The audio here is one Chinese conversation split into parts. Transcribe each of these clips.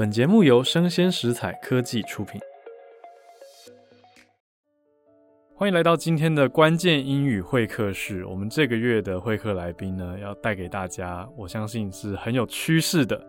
本节目由生鲜食材科技出品。欢迎来到今天的关键英语会客室。我们这个月的会客来宾呢，要带给大家，我相信是很有趋势的，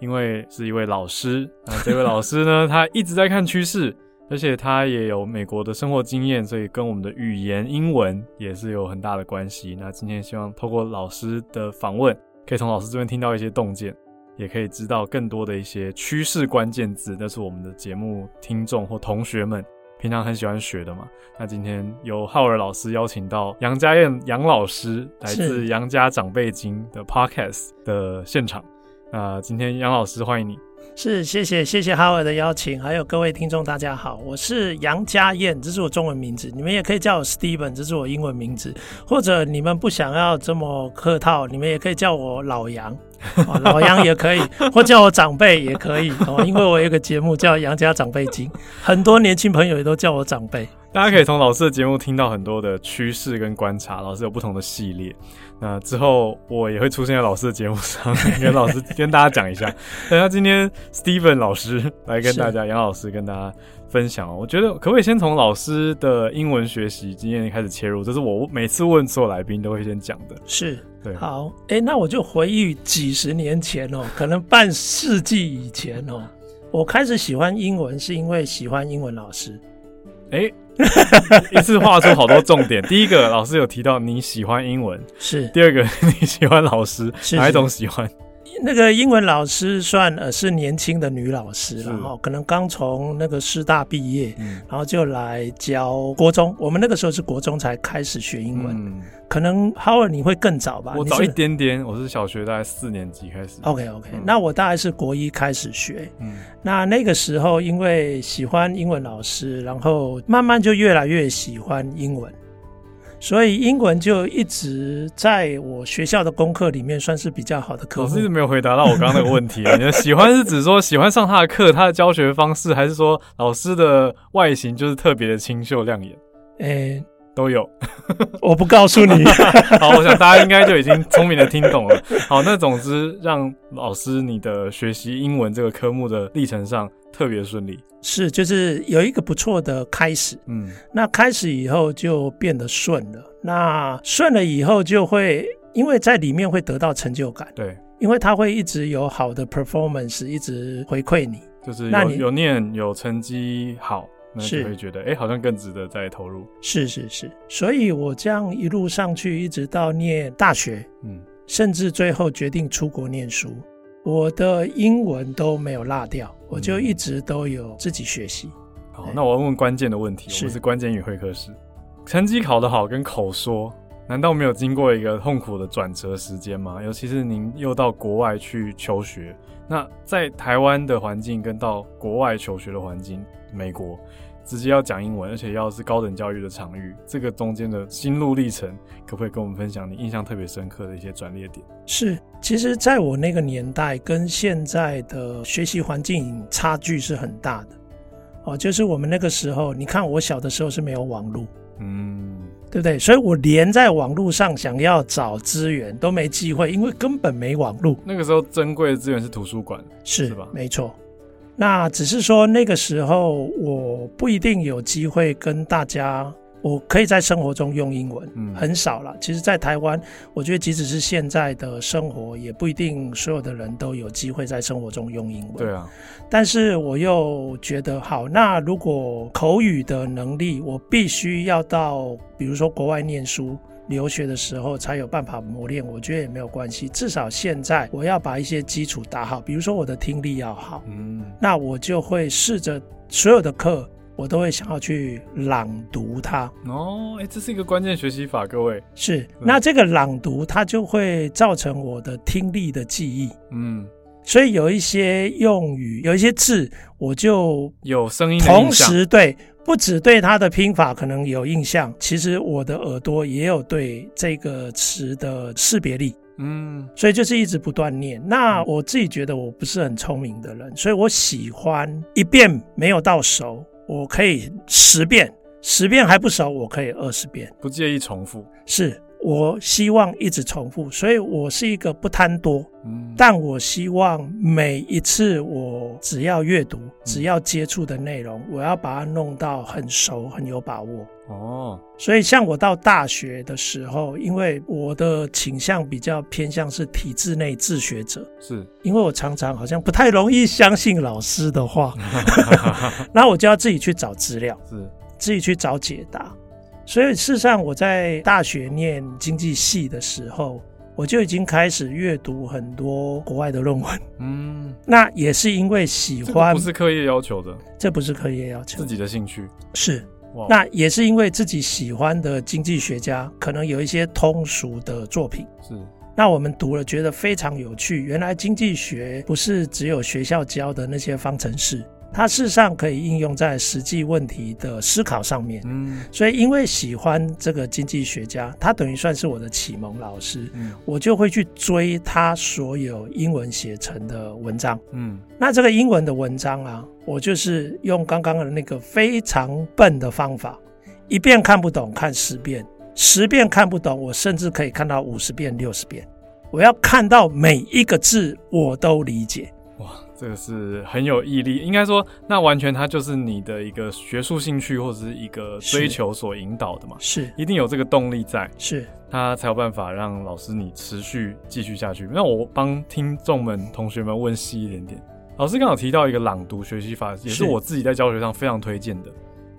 因为是一位老师。那这位老师呢，他一直在看趋势，而且他也有美国的生活经验，所以跟我们的语言英文也是有很大的关系。那今天希望透过老师的访问，可以从老师这边听到一些洞见。也可以知道更多的一些趋势关键字，那是我们的节目听众或同学们平常很喜欢学的嘛。那今天由浩尔老师邀请到杨家燕杨老师，来自杨家长辈经的 Podcast 的现场。那今天杨老师欢迎你。是，谢谢谢谢哈尔的邀请，还有各位听众大家好，我是杨家燕，这是我中文名字，你们也可以叫我 Steven，这是我英文名字，或者你们不想要这么客套，你们也可以叫我老杨。老杨也可以，或叫我长辈也可以哦，因为我有个节目叫《杨家长辈经》，很多年轻朋友也都叫我长辈。大家可以从老师的节目听到很多的趋势跟观察，老师有不同的系列。那之后我也会出现在老师的节目上，跟老师跟大家讲一下。等下今天 Steven 老师来跟大家，杨老师跟大家。分享哦，我觉得可不可以先从老师的英文学习经验开始切入？这是我每次问所有来宾都会先讲的。是，对，好，哎、欸，那我就回忆几十年前哦，可能半世纪以前哦，我开始喜欢英文是因为喜欢英文老师。哎、欸，一次画出好多重点。第一个，老师有提到你喜欢英文，是；第二个，你喜欢老师，是是哪一种喜欢？那个英文老师算呃是年轻的女老师了哈，可能刚从那个师大毕业，嗯，然后就来教国中。我们那个时候是国中才开始学英文，嗯，可能 Howard 你会更早吧？我早一点点，我是小学大概四年级开始。OK OK，嗯，那我大概是国一开始学。嗯，那那个时候因为喜欢英文老师，然后慢慢就越来越喜欢英文。所以英文就一直在我学校的功课里面算是比较好的科目。老师一直没有回答到我刚刚那个问题。你的喜欢是指说喜欢上他的课，他的教学方式，还是说老师的外形就是特别的清秀亮眼？诶、欸，都有。我不告诉你。好，我想大家应该就已经聪明的听懂了。好，那总之让老师你的学习英文这个科目的历程上特别顺利。是，就是有一个不错的开始，嗯，那开始以后就变得顺了，那顺了以后就会，因为在里面会得到成就感，对，因为他会一直有好的 performance，一直回馈你，就是有，你有念有成绩好，那就会觉得，哎、欸，好像更值得再投入，是是是，所以我这样一路上去，一直到念大学，嗯，甚至最后决定出国念书。我的英文都没有落掉，我就一直都有自己学习。好，那我要问关键的问题，我们是关键英语会客室，成绩考得好跟口说，难道没有经过一个痛苦的转折时间吗？尤其是您又到国外去求学，那在台湾的环境跟到国外求学的环境，美国。直接要讲英文，而且要是高等教育的场域，这个中间的心路历程，可不可以跟我们分享你印象特别深刻的一些转捩点？是，其实在我那个年代，跟现在的学习环境差距是很大的。哦，就是我们那个时候，你看我小的时候是没有网络，嗯，对不对？所以我连在网络上想要找资源都没机会，因为根本没网络。那个时候珍贵的资源是图书馆，是，是吧？没错。那只是说那个时候我不一定有机会跟大家，我可以在生活中用英文，嗯，很少了。其实，在台湾，我觉得即使是现在的生活，也不一定所有的人都有机会在生活中用英文。对啊。但是我又觉得，好，那如果口语的能力，我必须要到，比如说国外念书。留学的时候才有办法磨练，我觉得也没有关系。至少现在我要把一些基础打好，比如说我的听力要好，嗯，那我就会试着所有的课，我都会想要去朗读它。哦，哎，这是一个关键学习法，各位。是，那这个朗读它就会造成我的听力的记忆。嗯，所以有一些用语，有一些字，我就有声音，同时对。不只对它的拼法可能有印象，其实我的耳朵也有对这个词的识别力，嗯，所以就是一直不断念。那我自己觉得我不是很聪明的人，所以我喜欢一遍没有到熟，我可以十遍，十遍还不熟，我可以二十遍，不介意重复。是。我希望一直重复，所以我是一个不贪多，嗯，但我希望每一次我只要阅读、只要接触的内容，我要把它弄到很熟、很有把握。哦，所以像我到大学的时候，因为我的倾向比较偏向是体制内自学者，是。因为我常常好像不太容易相信老师的话，那我就要自己去找资料，是。自己去找解答。所以事实上，我在大学念经济系的时候，我就已经开始阅读很多国外的论文。嗯，那也是因为喜欢，不是课业要求的，这不是课业要求，自己的兴趣是。那也是因为自己喜欢的经济学家，可能有一些通俗的作品，是。那我们读了觉得非常有趣。原来经济学不是只有学校教的那些方程式。它事实上可以应用在实际问题的思考上面，嗯，所以因为喜欢这个经济学家，他等于算是我的启蒙老师，嗯，我就会去追他所有英文写成的文章，嗯，那这个英文的文章啊，我就是用刚刚的那个非常笨的方法，一遍看不懂看十遍，十遍看不懂，我甚至可以看到五十遍、六十遍，我要看到每一个字我都理解。哇，这个是很有毅力，应该说，那完全它就是你的一个学术兴趣或者是一个追求所引导的嘛，是，一定有这个动力在，是，他才有办法让老师你持续继续下去。那我帮听众们、同学们问细一点点，老师刚好提到一个朗读学习法，也是我自己在教学上非常推荐的，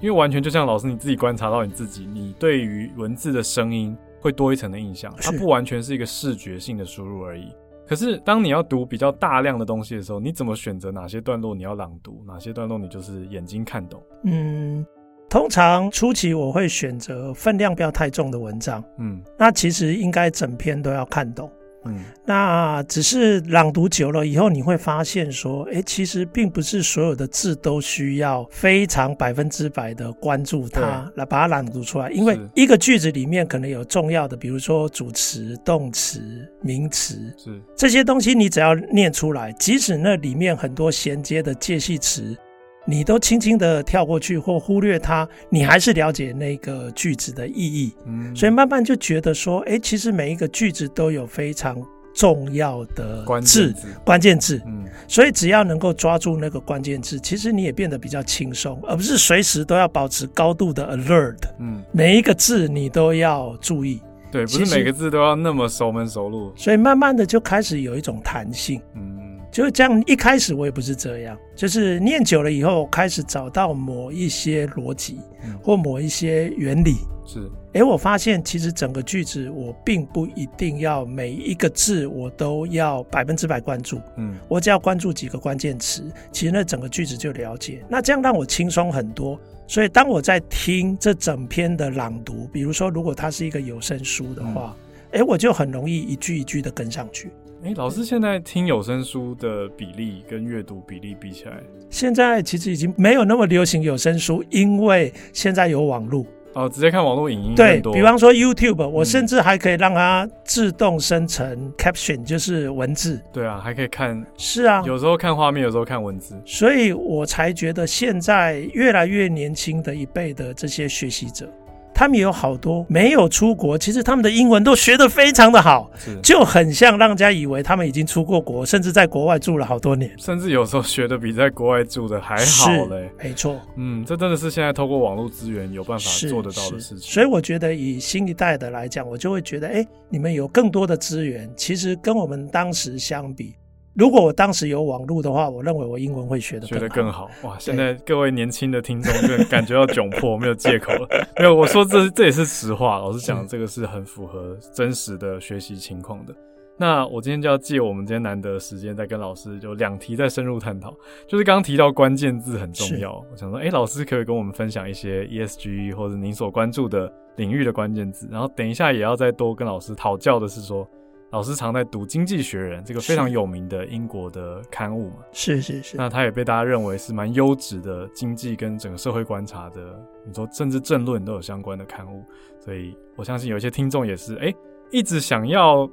因为完全就像老师你自己观察到你自己，你对于文字的声音会多一层的印象，它不完全是一个视觉性的输入而已。可是，当你要读比较大量的东西的时候，你怎么选择哪些段落你要朗读，哪些段落你就是眼睛看懂？嗯，通常初期我会选择分量不要太重的文章。嗯，那其实应该整篇都要看懂。嗯，那只是朗读久了以后，你会发现说，哎，其实并不是所有的字都需要非常百分之百的关注它来把它朗读出来，因为一个句子里面可能有重要的，比如说主词、动词、名词，是。这些东西，你只要念出来，即使那里面很多衔接的介系词。你都轻轻的跳过去或忽略它，你还是了解那个句子的意义。嗯，所以慢慢就觉得说，哎，其实每一个句子都有非常重要的字，关键字。关键字。嗯，所以只要能够抓住那个关键字，其实你也变得比较轻松，而不是随时都要保持高度的 alert。嗯，每一个字你都要注意。对，不是每个字都要那么熟门熟路。所以慢慢的就开始有一种弹性。嗯。就是这样，一开始我也不是这样，就是念久了以后，开始找到某一些逻辑，或某一些原理。是，哎，我发现其实整个句子我并不一定要每一个字我都要百分之百关注，嗯，我只要关注几个关键词，其实那整个句子就了解。那这样让我轻松很多。所以当我在听这整篇的朗读，比如说如果它是一个有声书的话，哎，我就很容易一句一句的跟上去。哎，老师现在听有声书的比例跟阅读比例比起来，现在其实已经没有那么流行有声书，因为现在有网络哦，直接看网络影音。对，比方说 YouTube，我甚至还可以让它自动生成 caption，就是文字。对啊，还可以看。是啊，有时候看画面，有时候看文字。所以我才觉得现在越来越年轻的一辈的这些学习者。他们也有好多没有出国，其实他们的英文都学得非常的好，就很像让人家以为他们已经出过国，甚至在国外住了好多年，甚至有时候学的比在国外住的还好嘞。没错，嗯，这真的是现在透过网络资源有办法做得到的事情。所以我觉得以新一代的来讲，我就会觉得，哎，你们有更多的资源，其实跟我们当时相比。如果我当时有网络的话，我认为我英文会学得学得更好。哇！现在各位年轻的听众就感觉到窘迫，没有借口了。没有，我说这 这也是实话。老实讲，这个是很符合真实的学习情况的。那我今天就要借我们今天难得的时间，再跟老师就两题再深入探讨。就是刚刚提到关键字很重要，我想说，哎，老师可以跟我们分享一些 ESG 或者您所关注的领域的关键字。然后等一下也要再多跟老师讨教的是说。老师常在读《经济学人》这个非常有名的英国的刊物嘛，是是是。那他也被大家认为是蛮优质的经济跟整个社会观察的，你说政治政论都有相关的刊物。所以我相信有一些听众也是，哎、欸，一直想要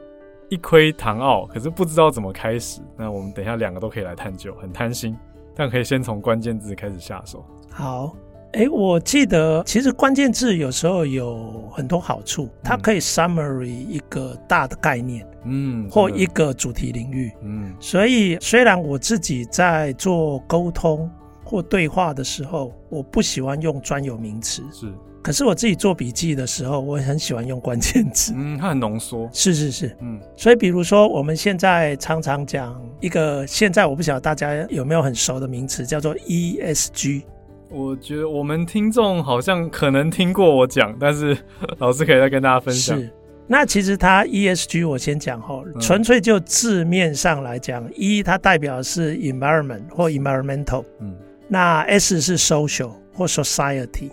一窥唐奥，可是不知道怎么开始。那我们等一下两个都可以来探究，很贪心，但可以先从关键字开始下手。好。哎，我记得其实关键字有时候有很多好处，它可以 summary 一个大的概念，嗯，或一个主题领域，嗯，所以虽然我自己在做沟通或对话的时候，我不喜欢用专有名词，是，可是我自己做笔记的时候，我很喜欢用关键词，嗯，它很浓缩，是是是，嗯，所以比如说我们现在常常讲一个，现在我不晓得大家有没有很熟的名词，叫做 ESG。我觉得我们听众好像可能听过我讲，但是 老师可以再跟大家分享。是，那其实它 ESG 我先讲哈，纯粹就字面上来讲，嗯，E 它代表是 environment 或 environmental，嗯，那 S 是 social 或 society，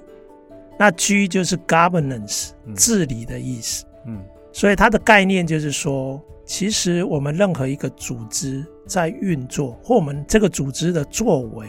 那 G 就是 governance，嗯，治理的意思，嗯，所以它的概念就是说，其实我们任何一个组织在运作，或我们这个组织的作为。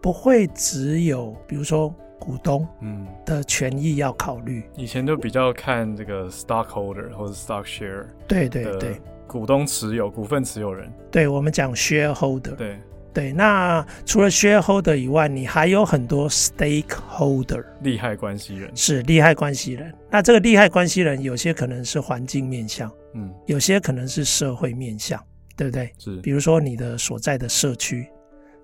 不会只有比如说股东嗯。的权益要考虑，以前就比较看这个 stockholder 或者 stock share 对对对。股东持有股份持有人，对我们讲 shareholder 对。对，那除了 shareholder 以外，你还有很多 stakeholder 利害关系人。是利害关系人，那这个利害关系人有些可能是环境面向，嗯，有些可能是社会面向，对不对？是，比如说你的所在的社区。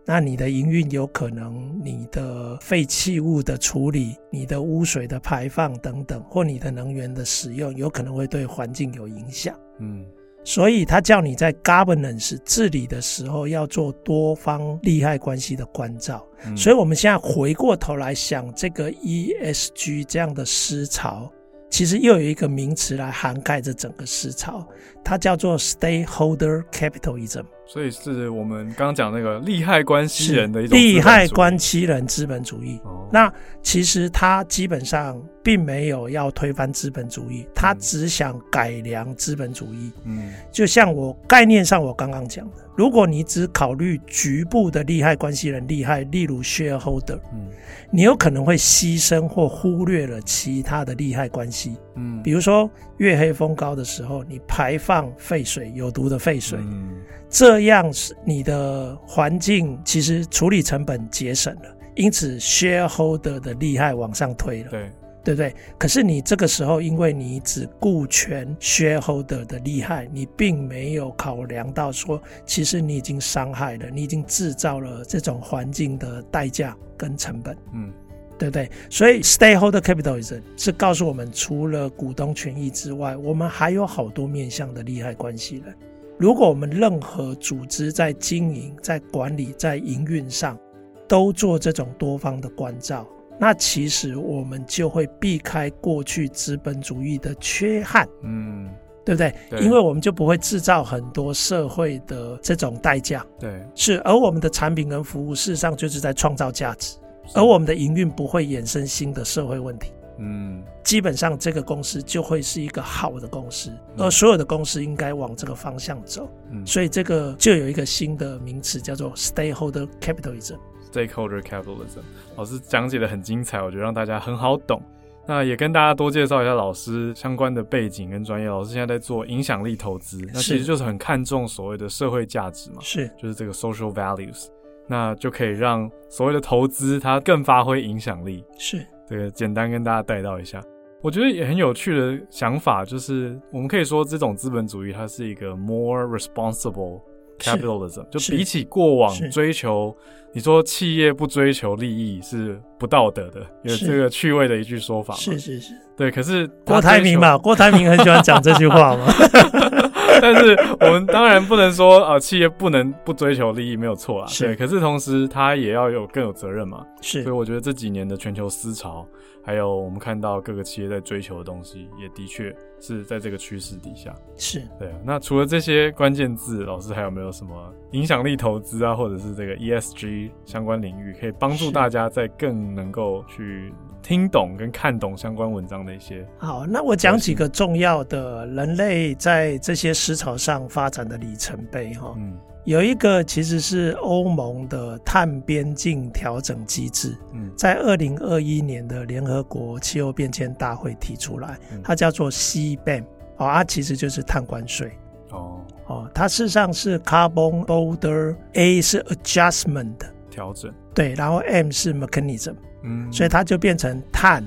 那你的营运有可能，你的废弃物的处理、你的污水的排放等等，或你的能源的使用，有可能会对环境有影响。嗯，所以他叫你在 governance 治理的时候，要做多方利害关系的关照。嗯，所以我们现在回过头来想，这个 ESG 这样的思潮。其实又有一个名词来涵盖这整个思潮，它叫做 stakeholder capitalism。所以是我们刚刚讲那个利害关系人的一种利害关系人资本主义。哦。那其实它基本上并没有要推翻资本主义，它只想改良资本主义。嗯。就像我概念上我刚刚讲的，如果你只考虑局部的利害关系人利害，例如 shareholder，嗯，你有可能会牺牲或忽略了其他的利害关系。嗯，比如说月黑风高的时候，你排放废水，有毒的废水，嗯，这样是你的环境其实处理成本节省了，因此 shareholder 的利害往上推了，对，对不对？可是你这个时候，因为你只顾全 shareholder 的利害，你并没有考量到说，其实你已经伤害了，你已经制造了这种环境的代价跟成本，嗯。对不对？所以 stakeholder capitalism 是告诉我们，除了股东权益之外，我们还有好多面向的利害关系人。如果我们任何组织在经营、在管理、在营运上都做这种多方的关照，那其实我们就会避开过去资本主义的缺憾，嗯，对不对？对，因为我们就不会制造很多社会的这种代价，对，是。而我们的产品跟服务，事实上就是在创造价值。而我们的营运不会衍生新的社会问题，嗯，基本上这个公司就会是一个好的公司，而所有的公司应该往这个方向走，嗯，所以这个就有一个新的名词叫做 stakeholder capitalism。stakeholder capitalism，老师讲解的很精彩，我觉得让大家很好懂。那也跟大家多介绍一下老师相关的背景跟专业。老师现在在做影响力投资，那其实就是很看重所谓的社会价值嘛，是，就是这个 social values。那就可以让所谓的投资它更发挥影响力。是，这个简单跟大家带到一下。我觉得也很有趣的想法，就是我们可以说这种资本主义它是一个 more responsible capitalism，就比起过往追求，你说企业不追求利益是不道德的，有这个趣味的一句说法。是是是，对。可是郭台铭嘛，郭台铭很喜欢讲这句话嘛。但是我们当然不能说啊、呃，企业不能不追求利益，没有错啊。对，可是同时他也要有更有责任嘛。是，所以我觉得这几年的全球思潮，还有我们看到各个企业在追求的东西，也的确是在这个趋势底下。是对啊。那除了这些关键字，老师还有没有什么影响力投资啊，或者是这个 ESG 相关领域，可以帮助大家在更能够去听懂跟看懂相关文章的一些。好，那我讲几个重要的人类在这些思潮上发展的里程碑哈。嗯，有一个其实是欧盟的碳边境调整机制，嗯，在二零二一年的联合国气候变迁大会提出来，它叫做 CBAM 哦，它其实就是碳关税。哦。哦，它事实上是 Carbon Border A 是 Adjustment 调整，对，然后 M 是 Mechanism。嗯，所以它就变成碳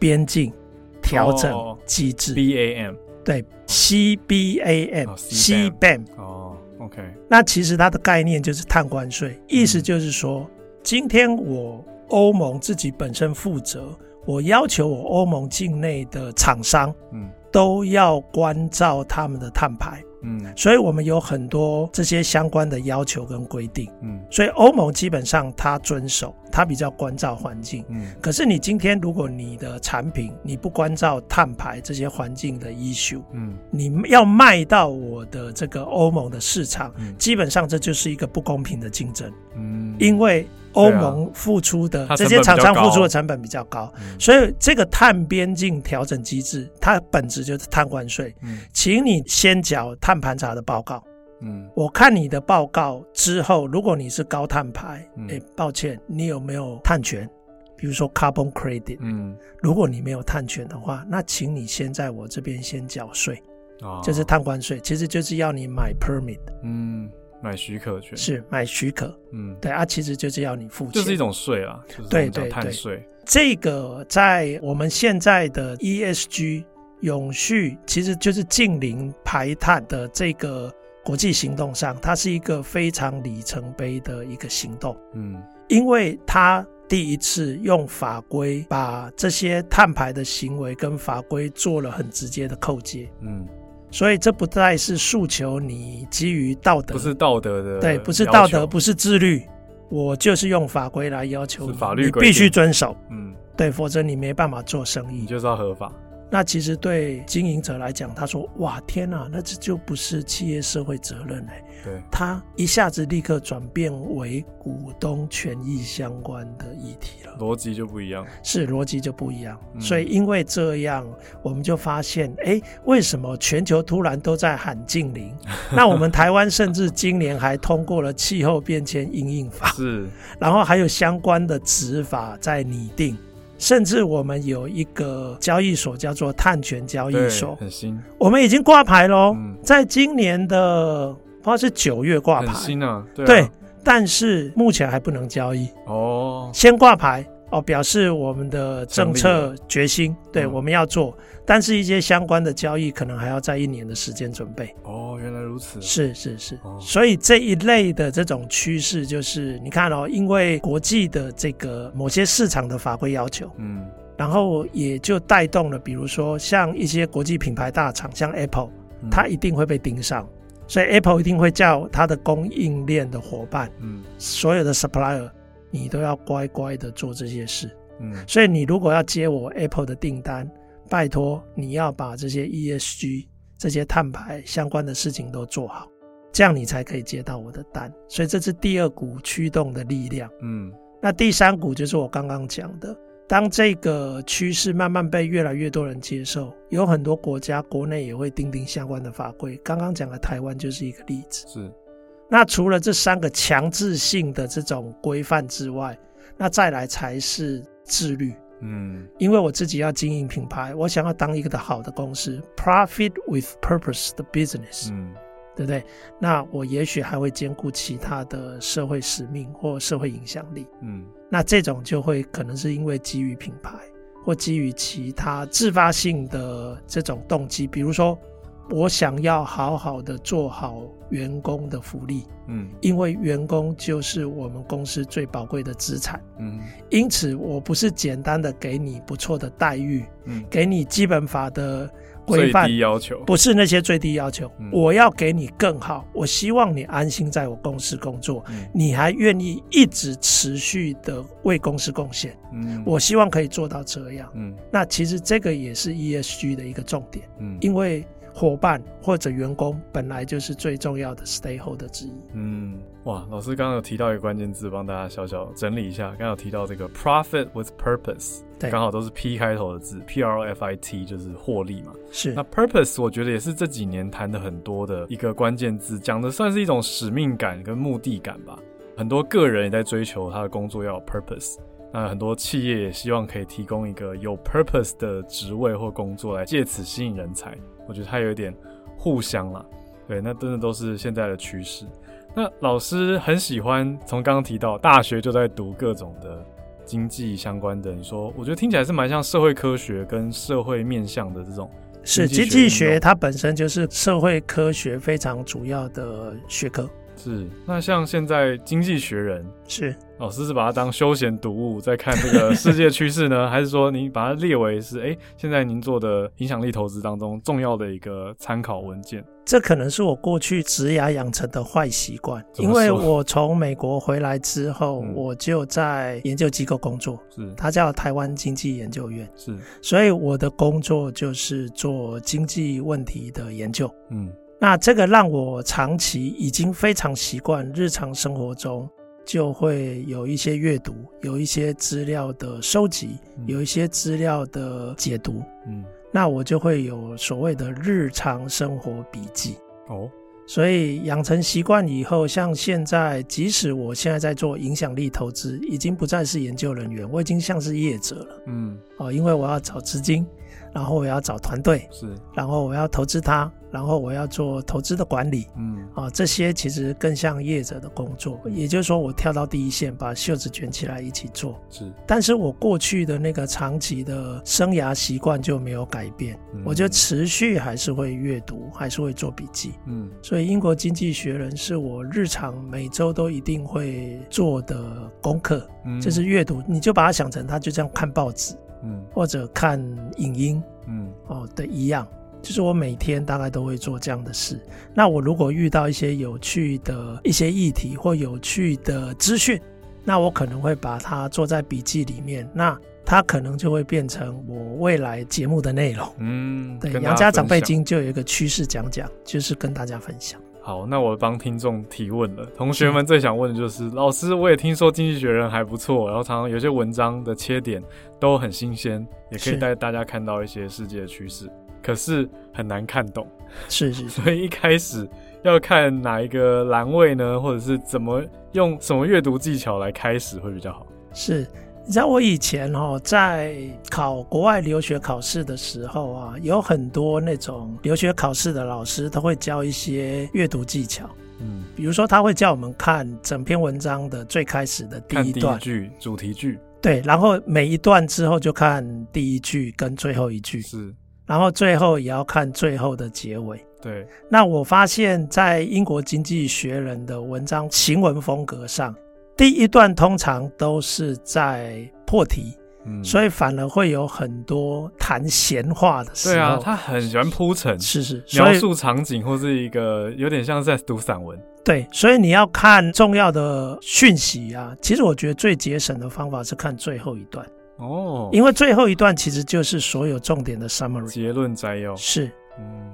边境调整机制，哦，BAM，对，C B A M，C B A M。哦，OK。那其实它的概念就是碳关税，意思就是说，嗯、今天我欧盟自己本身负责，我要求我欧盟境内的厂商，嗯，都要关照他们的碳排。嗯，所以我们有很多这些相关的要求跟规定。嗯，所以欧盟基本上它遵守，它比较关照环境。嗯，可是你今天如果你的产品你不关照碳排这些环境的 issue，嗯，你要卖到我的这个欧盟的市场，嗯，基本上这就是一个不公平的竞争。嗯，因为。欧盟付出的这些厂商付出的成本比较高，所以这个碳边境调整机制，它本质就是碳关税。嗯，请你先缴碳盘查的报告。嗯，我看你的报告之后，如果你是高碳排，哎，抱歉，你有没有碳权？比如说 carbon credit。嗯，如果你没有碳权的话，那请你先在我这边先缴税。哦，就是碳关税，其实就是要你买 permit。嗯。买许可权。是买许可，嗯，对啊，其实就是要你付钱，就是一种税啊，对对对，碳税。这个在我们现在的 ESG 永续，其实就是净零排碳的这个国际行动上，它是一个非常里程碑的一个行动，嗯，因为它第一次用法规把这些碳排的行为跟法规做了很直接的扣接，嗯。所以这不再是诉求你基于道德，不是道德的，对，不是道德，不是自律，我就是用法规来要求你，法律你必须遵守，嗯，对，否则你没办法做生意，你就是要合法。那其实对经营者来讲，他说：“哇，天哪，那这就不是企业社会责任哎。”对，他一下子立刻转变为股东权益相关的议题了，逻辑就不一样。是逻辑就不一样。嗯、所以因为这样，我们就发现，哎，为什么全球突然都在喊净零？那我们台湾甚至今年还通过了气候变迁应应法，是，然后还有相关的执法在拟定。甚至我们有一个交易所叫做碳权交易所，很新。我们已经挂牌喽，嗯、在今年的不知道是九月挂牌，很新啊，对啊，对，但是目前还不能交易。哦，先挂牌。哦，表示我们的政策决心，对，嗯、我们要做，但是一些相关的交易可能还要在一年的时间准备。哦，原来如此。是是是，哦、所以这一类的这种趋势，就是你看哦，因为国际的这个某些市场的法规要求，嗯，然后也就带动了，比如说像一些国际品牌大厂，像 Apple，它一定会被盯上，嗯、所以 Apple 一定会叫它的供应链的伙伴，嗯，所有的 supplier。你都要乖乖的做这些事，嗯，所以你如果要接我 Apple 的订单，拜托你要把这些 ESG 这些碳排相关的事情都做好，这样你才可以接到我的单。所以这是第二股驱动的力量，嗯，那第三股就是我刚刚讲的，当这个趋势慢慢被越来越多人接受，有很多国家国内也会订定相关的法规。刚刚讲的台湾就是一个例子，是。那除了这三个强制性的这种规范之外，那再来才是自律。嗯，因为我自己要经营品牌，我想要当一个的好的公司，profit with purpose 的 business，嗯，对不对？那我也许还会兼顾其他的社会使命或社会影响力。嗯，那这种就会可能是因为基于品牌或基于其他自发性的这种动机，比如说。我想要好好的做好员工的福利，嗯，因为员工就是我们公司最宝贵的资产，嗯，因此我不是简单的给你不错的待遇，嗯，给你基本法的规范，最低要求，不是那些最低要求，嗯，我要给你更好，我希望你安心在我公司工作，嗯，你还愿意一直持续的为公司贡献，嗯，我希望可以做到这样，嗯，那其实这个也是 ESG 的一个重点，嗯，因为。伙伴或者员工本来就是最重要的 stakeholder 之一。嗯，哇，老师刚刚有提到一个关键字，帮大家小小整理一下。刚刚有提到这个 profit with purpose，对，刚好都是 P 开头的字，P R O F I T 就是获利嘛。是。那 purpose 我觉得也是这几年谈的很多的一个关键字，讲的算是一种使命感跟目的感吧。很多个人也在追求他的工作要有 purpose，那很多企业也希望可以提供一个有 purpose 的职位或工作来借此吸引人才。我觉得它有一点互相啦，对，那真的都是现在的趋势。那老师很喜欢从刚刚提到大学就在读各种的经济相关的，你说，我觉得听起来是蛮像社会科学跟社会面向的这种是经济学，它本身就是社会科学非常主要的学科。是，那像现在《经济学人》是。老师是把它当休闲读物在看这个 世界趋势呢，还是说您把它列为是哎、欸，现在您做的影响力投资当中重要的一个参考文件？这可能是我过去职涯养成的坏习惯，因为我从美国回来之后，嗯、我就在研究机构工作，是。它叫台湾经济研究院，是，所以我的工作就是做经济问题的研究，嗯。那这个让我长期已经非常习惯，日常生活中就会有一些阅读，有一些资料的收集，有一些资料的解读。嗯，那我就会有所谓的日常生活笔记。哦，所以养成习惯以后，像现在，即使我现在在做影响力投资，已经不再是研究人员，我已经像是业者了。嗯，哦，因为我要找资金。然后我要找团队，是，然后我要投资它，然后我要做投资的管理，嗯，啊，这些其实更像业者的工作，也就是说我跳到第一线，把袖子卷起来一起做，是。但是我过去的那个长期的生涯习惯就没有改变，嗯，我就持续还是会阅读，还是会做笔记，嗯。所以英国经济学人是我日常每周都一定会做的功课，嗯，就是阅读，你就把它想成它就这样看报纸。嗯，或者看影音，嗯，哦的一样，就是我每天大概都会做这样的事。那我如果遇到一些有趣的一些议题或有趣的资讯，那我可能会把它做在笔记里面。那它可能就会变成我未来节目的内容。嗯，对，杨家长辈经就有一个趋势讲讲，就是跟大家分享。好，那我帮听众提问了。同学们最想问的就是，老师，我也听说《经济学人》还不错，然后常常有些文章的切点都很新鲜，也可以带大家看到一些世界的趋势，可是很难看懂。是是，所以一开始要看哪一个栏位呢？或者是怎么用什么阅读技巧来开始会比较好？是。你知道我以前哦，在考国外留学考试的时候啊，有很多那种留学考试的老师，他会教一些阅读技巧。嗯，比如说他会叫我们看整篇文章的最开始的第一段第一句主题句，对，然后每一段之后就看第一句跟最后一句，是，然后最后也要看最后的结尾。对，那我发现，在英国经济学人的文章行文风格上。第一段通常都是在破题，嗯，所以反而会有很多谈闲话的时候。对啊，他很喜欢铺陈，是是，描述场景或是一个有点像是在读散文。对，所以你要看重要的讯息啊，其实我觉得最节省的方法是看最后一段哦，因为最后一段其实就是所有重点的 summary 结论摘要。是。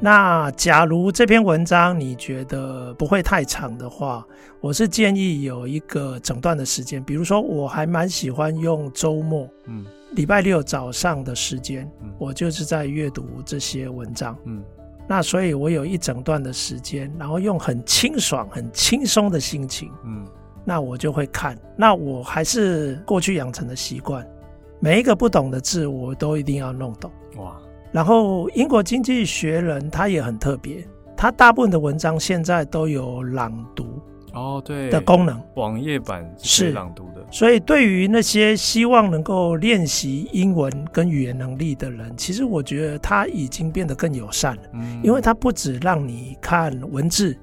那假如这篇文章你觉得不会太长的话，我是建议有一个整段的时间，比如说我还蛮喜欢用周末，嗯，礼拜六早上的时间，嗯，我就是在阅读这些文章，嗯，那所以我有一整段的时间，然后用很清爽、很轻松的心情，嗯，那我就会看。那我还是过去养成的习惯，每一个不懂的字我都一定要弄懂，哇。然后，英国经济学人他也很特别，他大部分的文章现在都有朗读哦，对的功能，网页版是朗读的。所以，对于那些希望能够练习英文跟语言能力的人，其实我觉得他已经变得更友善了，嗯，因为他不只让你看文字。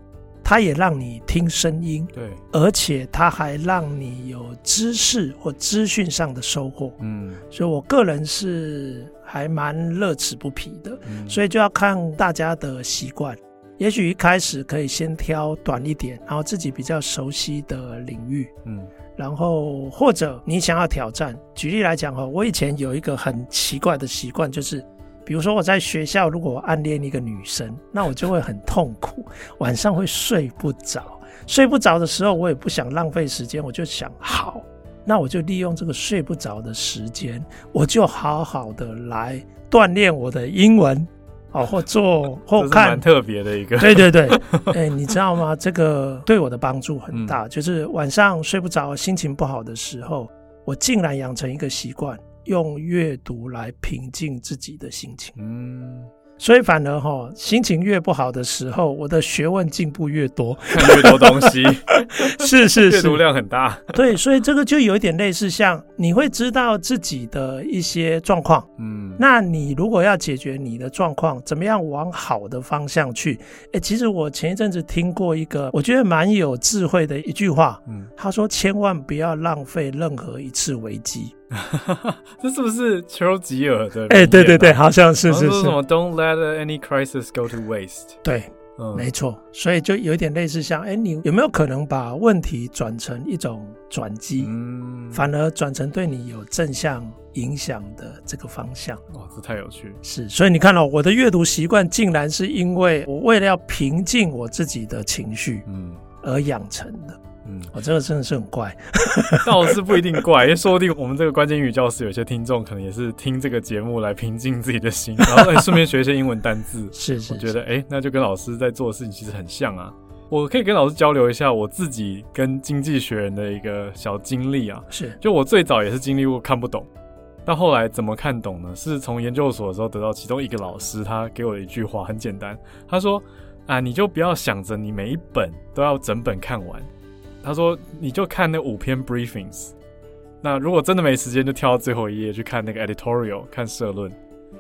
它也让你听声音，对，而且它还让你有知识或资讯上的收获，嗯，所以我个人是还蛮乐此不疲的，嗯，所以就要看大家的习惯，也许一开始可以先挑短一点，然后自己比较熟悉的领域，嗯，然后或者你想要挑战，举例来讲哈，我以前有一个很奇怪的习惯，就是。比如说我在学校，如果我暗恋一个女生，那我就会很痛苦，晚上会睡不着。睡不着的时候，我也不想浪费时间，我就想，好，那我就利用这个睡不着的时间，我就好好的来锻炼我的英文，哦，或做 或看，蛮特别的一个。对对对，哎，你知道吗？这个对我的帮助很大，就是晚上睡不着、心情不好的时候，我竟然养成一个习惯。用阅读来平静自己的心情。嗯，所以反而哈，心情越不好的时候，我的学问进步越多，看越多东西，是是是，阅读量很大。对，所以这个就有一点类似，像你会知道自己的一些状况，嗯，那你如果要解决你的状况，怎么样往好的方向去？哎，其实我前一阵子听过一个，我觉得蛮有智慧的一句话，嗯，他说千万不要浪费任何一次危机。这是不是丘吉尔的？哎，对对对，好像是是是。什么？Don't let any crisis go to waste。对，嗯，没错。所以就有一点类似像，哎，你有没有可能把问题转成一种转机？嗯，反而转成对你有正向影响的这个方向。哇，这太有趣。是，所以你看到我的阅读习惯，竟然是因为我为了要平静我自己的情绪，嗯，而养成的。嗯，我这个真的是很怪，倒是不一定怪，因为说不定我们这个关键英语教室有些听众可能也是听这个节目来平静自己的心，然后顺便学一些英文单字。是，是，是，我觉得哎、欸，那就跟老师在做的事情其实很像啊。我可以跟老师交流一下我自己跟经济学人的一个小经历啊。是，就我最早也是经历过看不懂，到后来怎么看懂呢？是从研究所的时候得到其中一个老师，他给我的一句话很简单，他说啊，你就不要想着你每一本都要整本看完。他说：“你就看那五篇 briefings，那如果真的没时间，就跳到最后一页去看那个 editorial，看社论。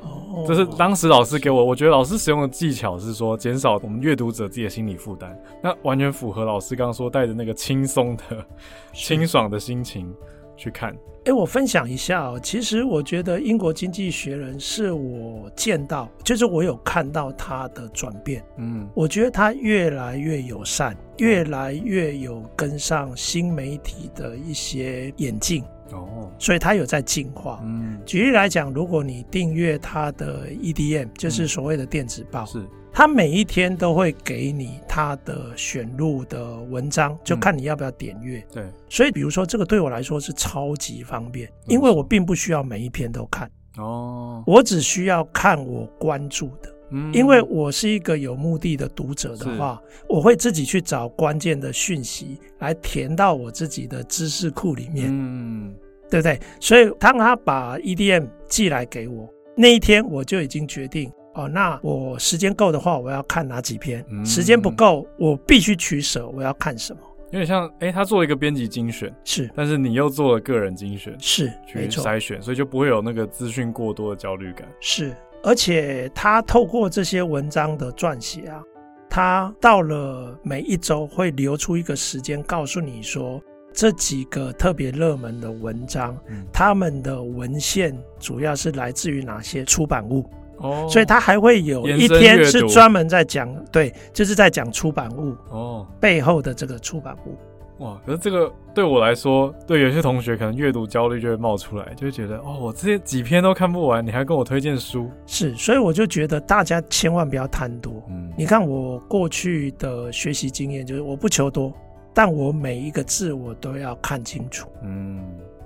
哦，这是当时老师给我，我觉得老师使用的技巧是说减少我们阅读者自己的心理负担，那完全符合老师刚刚说带着那个轻松的、清爽的心情去看。”哎，我分享一下哦。其实我觉得英国经济学人是我见到，就是我有看到他的转变。嗯，我觉得他越来越友善，越来越有跟上新媒体的一些演进。哦，所以他有在进化。嗯，举例来讲，如果你订阅他的 EDM，就是所谓的电子报，是。他每一天都会给你他的选录的文章，就看你要不要点阅。对，所以比如说这个对我来说是超级方便，因为我并不需要每一篇都看。哦，我只需要看我关注的。嗯，因为我是一个有目的的读者的话，我会自己去找关键的讯息来填到我自己的知识库里面。嗯，对不对？所以当他把 EDM 寄来给我那一天，我就已经决定。哦，那我时间够的话，我要看哪几篇？嗯、时间不够，我必须取舍。我要看什么？有点像，哎、欸，他做了一个编辑精选，是，但是你又做了个人精选，是，去筛选，所以就不会有那个资讯过多的焦虑感。是，而且他透过这些文章的撰写啊，他到了每一周会留出一个时间，告诉你说这几个特别热门的文章，嗯、他们的文献主要是来自于哪些出版物。哦，所以他还会有一天是专门在讲，对，就是在讲出版物哦背后的这个出版物。哇，可是这个对我来说，对有些同学可能阅读焦虑就会冒出来，就会觉得哦，我这些几篇都看不完，你还跟我推荐书？是，所以我就觉得大家千万不要贪多。嗯，你看我过去的学习经验，就是我不求多，但我每一个字我都要看清楚。嗯，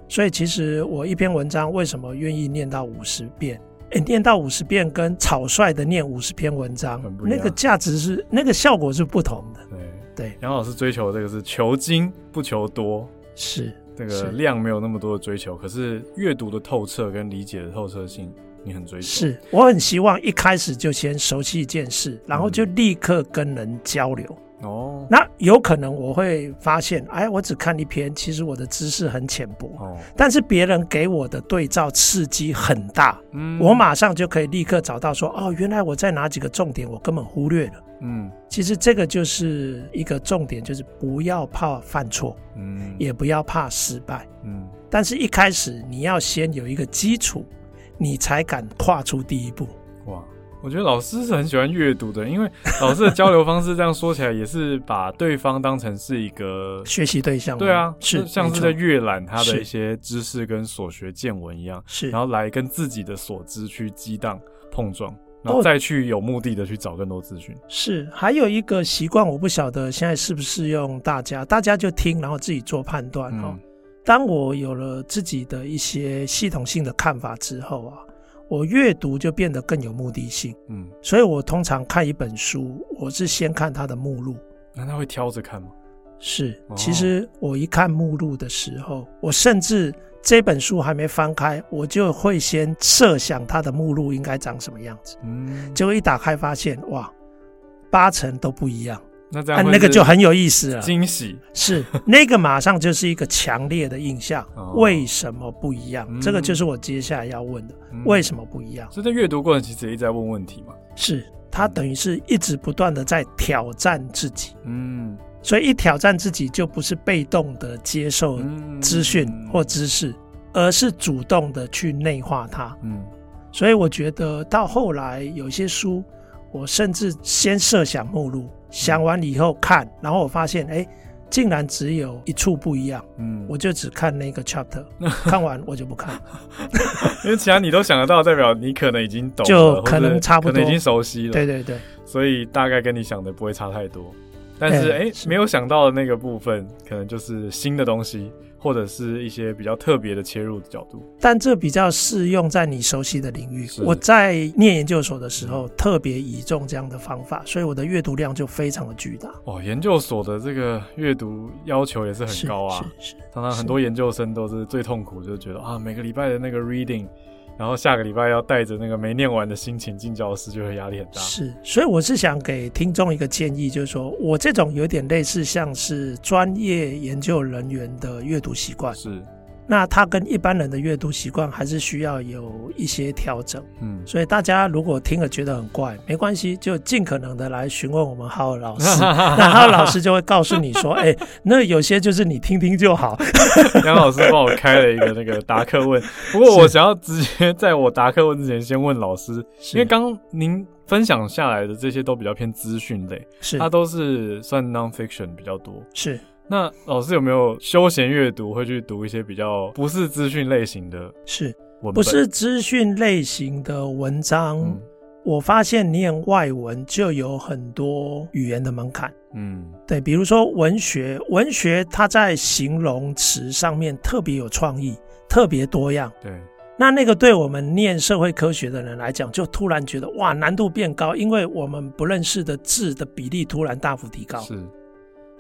所以其实我一篇文章为什么愿意念到五十遍？哎，念到五十遍跟草率的念五十篇文章，那个价值是那个效果是不同的。对对，杨老师追求的这个是求精不求多，是这个量没有那么多的追求，可是阅读的透彻跟理解的透彻性，你很追求。是我很希望一开始就先熟悉一件事，然后就立刻跟人交流。嗯哦，那有可能我会发现，哎，我只看一篇，其实我的知识很浅薄。哦，但是别人给我的对照刺激很大，嗯，我马上就可以立刻找到说，哦，原来我在哪几个重点我根本忽略了。嗯，其实这个就是一个重点，就是不要怕犯错，嗯，也不要怕失败，嗯，但是一开始你要先有一个基础，你才敢跨出第一步。哇。我觉得老师是很喜欢阅读的，因为老师的交流方式这样说起来也是把对方当成是一个 学习对象。对啊，是像是在阅览他的一些知识跟所学见闻一样，是，然后来跟自己的所知去激荡碰撞，然后再去有目的的去找更多资讯。是，还有一个习惯，我不晓得现在适不适用大家，大家就听，然后自己做判断哈。当我有了自己的一些系统性的看法之后啊。我阅读就变得更有目的性，嗯，所以我通常看一本书，我是先看它的目录。那他会挑着看吗？是，其实我一看目录的时候，我甚至这本书还没翻开，我就会先设想它的目录应该长什么样子。嗯，结果一打开发现，哇，八成都不一样。那这样，那个就很有意思了。惊喜是 那个，马上就是一个强烈的印象。为什么不一样？这个就是我接下来要问的，为什么不一样？所以在阅读过程其实也一直在问问题嘛。是，他等于是一直不断的在挑战自己。嗯，所以一挑战自己，就不是被动的接受资讯或知识，而是主动的去内化它。嗯，所以我觉得到后来有些书，我甚至先设想目录。想完以后看，然后我发现，哎，竟然只有一处不一样。嗯，我就只看那个 chapter，看完我就不看，因为其他你都想得到，代表你可能已经懂了，就可能差不多，可能已经熟悉了。对对对，所以大概跟你想的不会差太多。但是，哎，没有想到的那个部分，可能就是新的东西。或者是一些比较特别的切入的角度，但这比较适用在你熟悉的领域。我在念研究所的时候，特别倚重这样的方法，所以我的阅读量就非常的巨大。哦，研究所的这个阅读要求也是很高啊，是是，是常常很多研究生都是最痛苦，就是觉得啊，每个礼拜的那个 reading。然后下个礼拜要带着那个没念完的心情进教室，就会压力很大。是，所以我是想给听众一个建议，就是说我这种有点类似像是专业研究人员的阅读习惯。是。那他跟一般人的阅读习惯还是需要有一些调整，嗯，所以大家如果听了觉得很怪，没关系，就尽可能的来询问我们浩老师，那浩老师就会告诉你说，哎、欸，那有些就是你听听就好。杨老师帮我开了一个那个答客问，不过我想要直接在我答客问之前先问老师，因为刚刚您分享下来的这些都比较偏资讯类，是，它都是算 nonfiction 比较多，是。那老师有没有休闲阅读，会去读一些比较不是资讯类型的？是，不是资讯类型的文章？嗯、我发现念外文就有很多语言的门槛。嗯，对，比如说文学，文学它在形容词上面特别有创意，特别多样。对，那那个对我们念社会科学的人来讲，就突然觉得哇，难度变高，因为我们不认识的字的比例突然大幅提高。是。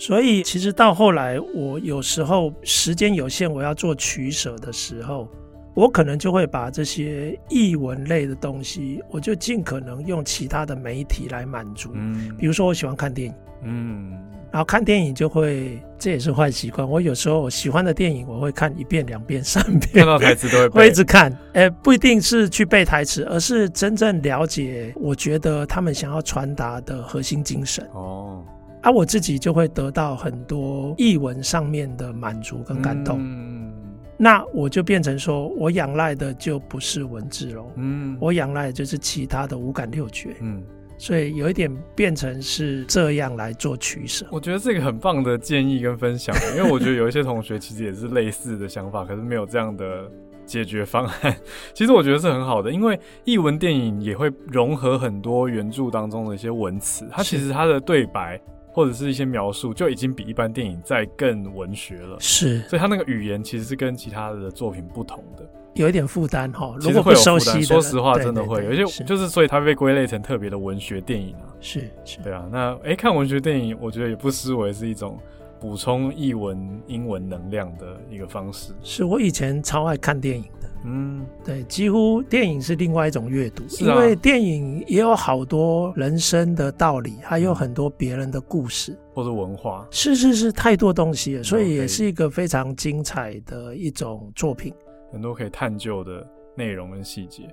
所以，其实到后来，我有时候时间有限，我要做取舍的时候，我可能就会把这些译文类的东西，我就尽可能用其他的媒体来满足。嗯，比如说我喜欢看电影，嗯，然后看电影就会，这也是坏习惯。我有时候我喜欢的电影，我会看一遍、两遍、三遍，看到台词都会背，会一直看。哎，不一定是去背台词，而是真正了解，我觉得他们想要传达的核心精神。哦。啊，我自己就会得到很多译文上面的满足跟感动，嗯，那我就变成说我仰赖的就不是文字喽，嗯，我仰赖的就是其他的五感六觉，嗯，所以有一点变成是这样来做取舍。我觉得这个很棒的建议跟分享，因为我觉得有一些同学其实也是类似的想法，可是没有这样的解决方案。其实我觉得是很好的，因为译文电影也会融合很多原著当中的一些文词，它其实它的对白。或者是一些描述，就已经比一般电影再更文学了。是，所以他那个语言其实是跟其他的作品不同的，有一点负担哈。如果会有负担，说实话，真的会有。有些就是，所以它被归类成特别的文学电影啊。是是，对啊。那哎、欸，看文学电影，我觉得也不失为是一种补充译文英文能量的一个方式。是我以前超爱看电影。嗯，对，几乎电影是另外一种阅读，啊、因为电影也有好多人生的道理，还有很多别人的故事。或者文化，是是是，太多东西了，所以也是一个非常精彩的一种作品，很多可以探究的内容跟细节。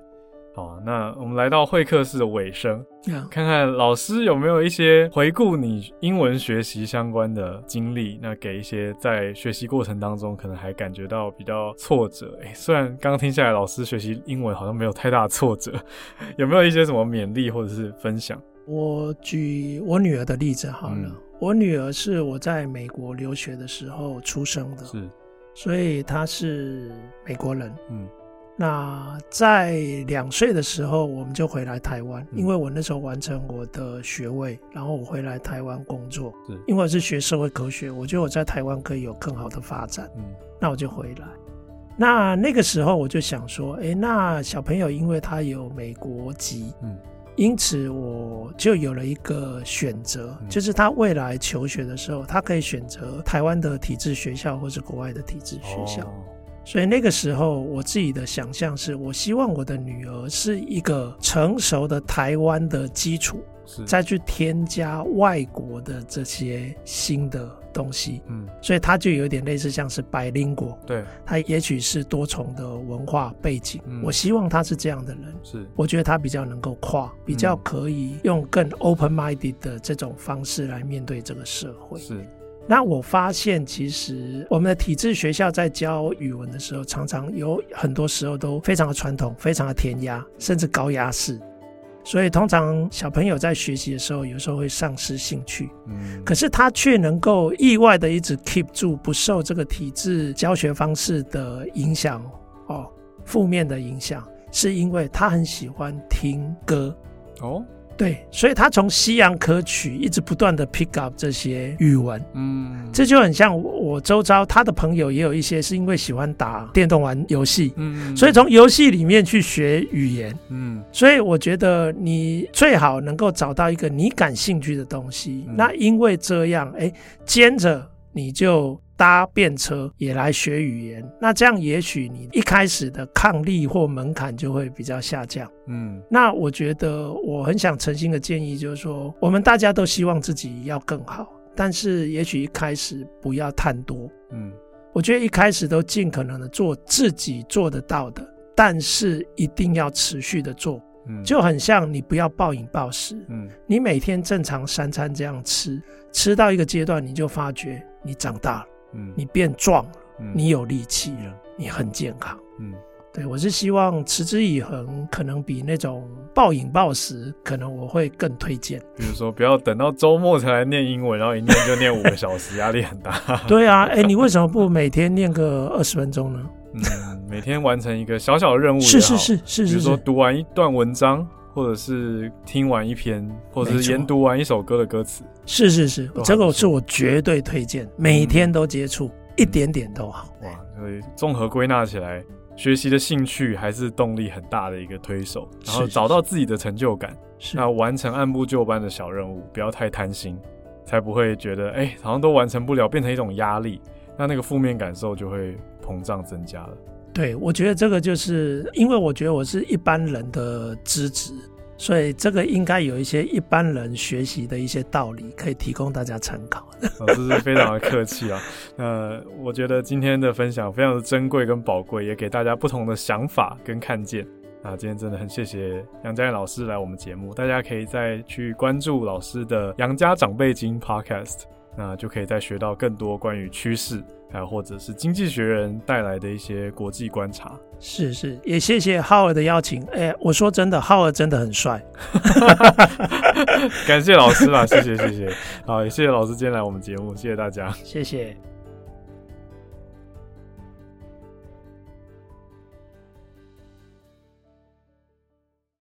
好，那我们来到会客室的尾声.看看老师有没有一些回顾你英文学习相关的经历，那给一些在学习过程当中可能还感觉到比较挫折。哎，虽然刚刚听下来，老师学习英文好像没有太大的挫折，有没有一些什么勉励或者是分享？我举我女儿的例子好了，嗯、我女儿是我在美国留学的时候出生的，是，所以她是美国人，嗯。那在两岁的时候，我们就回来台湾，因为我那时候完成我的学位，然后我回来台湾工作。因为我是学社会科学，我觉得我在台湾可以有更好的发展。嗯，那我就回来。那那个时候我就想说，哎，那小朋友因为他有美国籍，嗯，因此我就有了一个选择，就是他未来求学的时候，他可以选择台湾的体制学校，或是国外的体制学校。哦所以那个时候，我自己的想象是，我希望我的女儿是一个成熟的台湾的基础，是再去添加外国的这些新的东西。嗯，所以她就有点类似像是百灵国，对，她也许是多重的文化背景。嗯，我希望她是这样的人，是，我觉得她比较能够跨，比较可以用更 open-minded 的这种方式来面对这个社会。是。那我发现，其实我们的体制学校在教语文的时候，常常有很多时候都非常的传统，非常的填鸭，甚至高压式。所以通常小朋友在学习的时候，有时候会丧失兴趣。嗯，可是他却能够意外的一直 keep 住，不受这个体制教学方式的影响哦，负面的影响，是因为他很喜欢听歌哦。对，所以他从西洋歌曲一直不断的 pick up 这些语文，嗯，这就很像我，周遭他的朋友也有一些是因为喜欢打电动玩游戏，嗯，所以从游戏里面去学语言，嗯，所以我觉得你最好能够找到一个你感兴趣的东西，嗯，那因为这样，哎，兼着你就。搭便车也来学语言，那这样也许你一开始的抗力或门槛就会比较下降。嗯，那我觉得我很想诚心的建议就是说，我们大家都希望自己要更好，但是也许一开始不要贪多。嗯，我觉得一开始都尽可能的做自己做得到的，但是一定要持续的做。嗯，就很像你不要暴饮暴食。嗯，你每天正常三餐这样吃，吃到一个阶段你就发觉你长大了。嗯，你变壮了，嗯，你有力气了，你很健康。嗯，对，我是希望持之以恒，可能比那种暴饮暴食，可能我会更推荐。比如说，不要等到周末才来念英文，然后一念就念五个小时，压力很大。对啊，哎，你为什么不每天念个二十分钟呢？嗯，每天完成一个小小的任务。是是是是是。比如说，读完一段文章，或者是听完一篇，或者是研读完一首歌的歌词。是是是，这个是我绝对推荐，每天都接触、嗯、一点点都好。哇，所以综合归纳起来，学习的兴趣还是动力很大的一个推手，然后找到自己的成就感，是是是，那完成按部就班的小任务，不要太贪心，才不会觉得哎、欸，好像都完成不了，变成一种压力，那那个负面感受就会膨胀增加了。对，我觉得这个就是因为我觉得我是一般人的资质。所以这个应该有一些一般人学习的一些道理，可以提供大家参考。老师是非常的客气啊。那我觉得今天的分享非常的珍贵跟宝贵，也给大家不同的想法跟看见。那今天真的很谢谢杨佳燕老师来我们节目，大家可以再去关注老师的《杨家长辈经》Podcast，那就可以再学到更多关于趋势。还有或者是经济学人带来的一些国际观察，是是，也谢谢浩尔的邀请。哎，我说真的，浩尔真的很帅。感谢老师啦，谢谢谢谢。好，也谢谢老师今天来我们节目，谢谢大家，谢谢。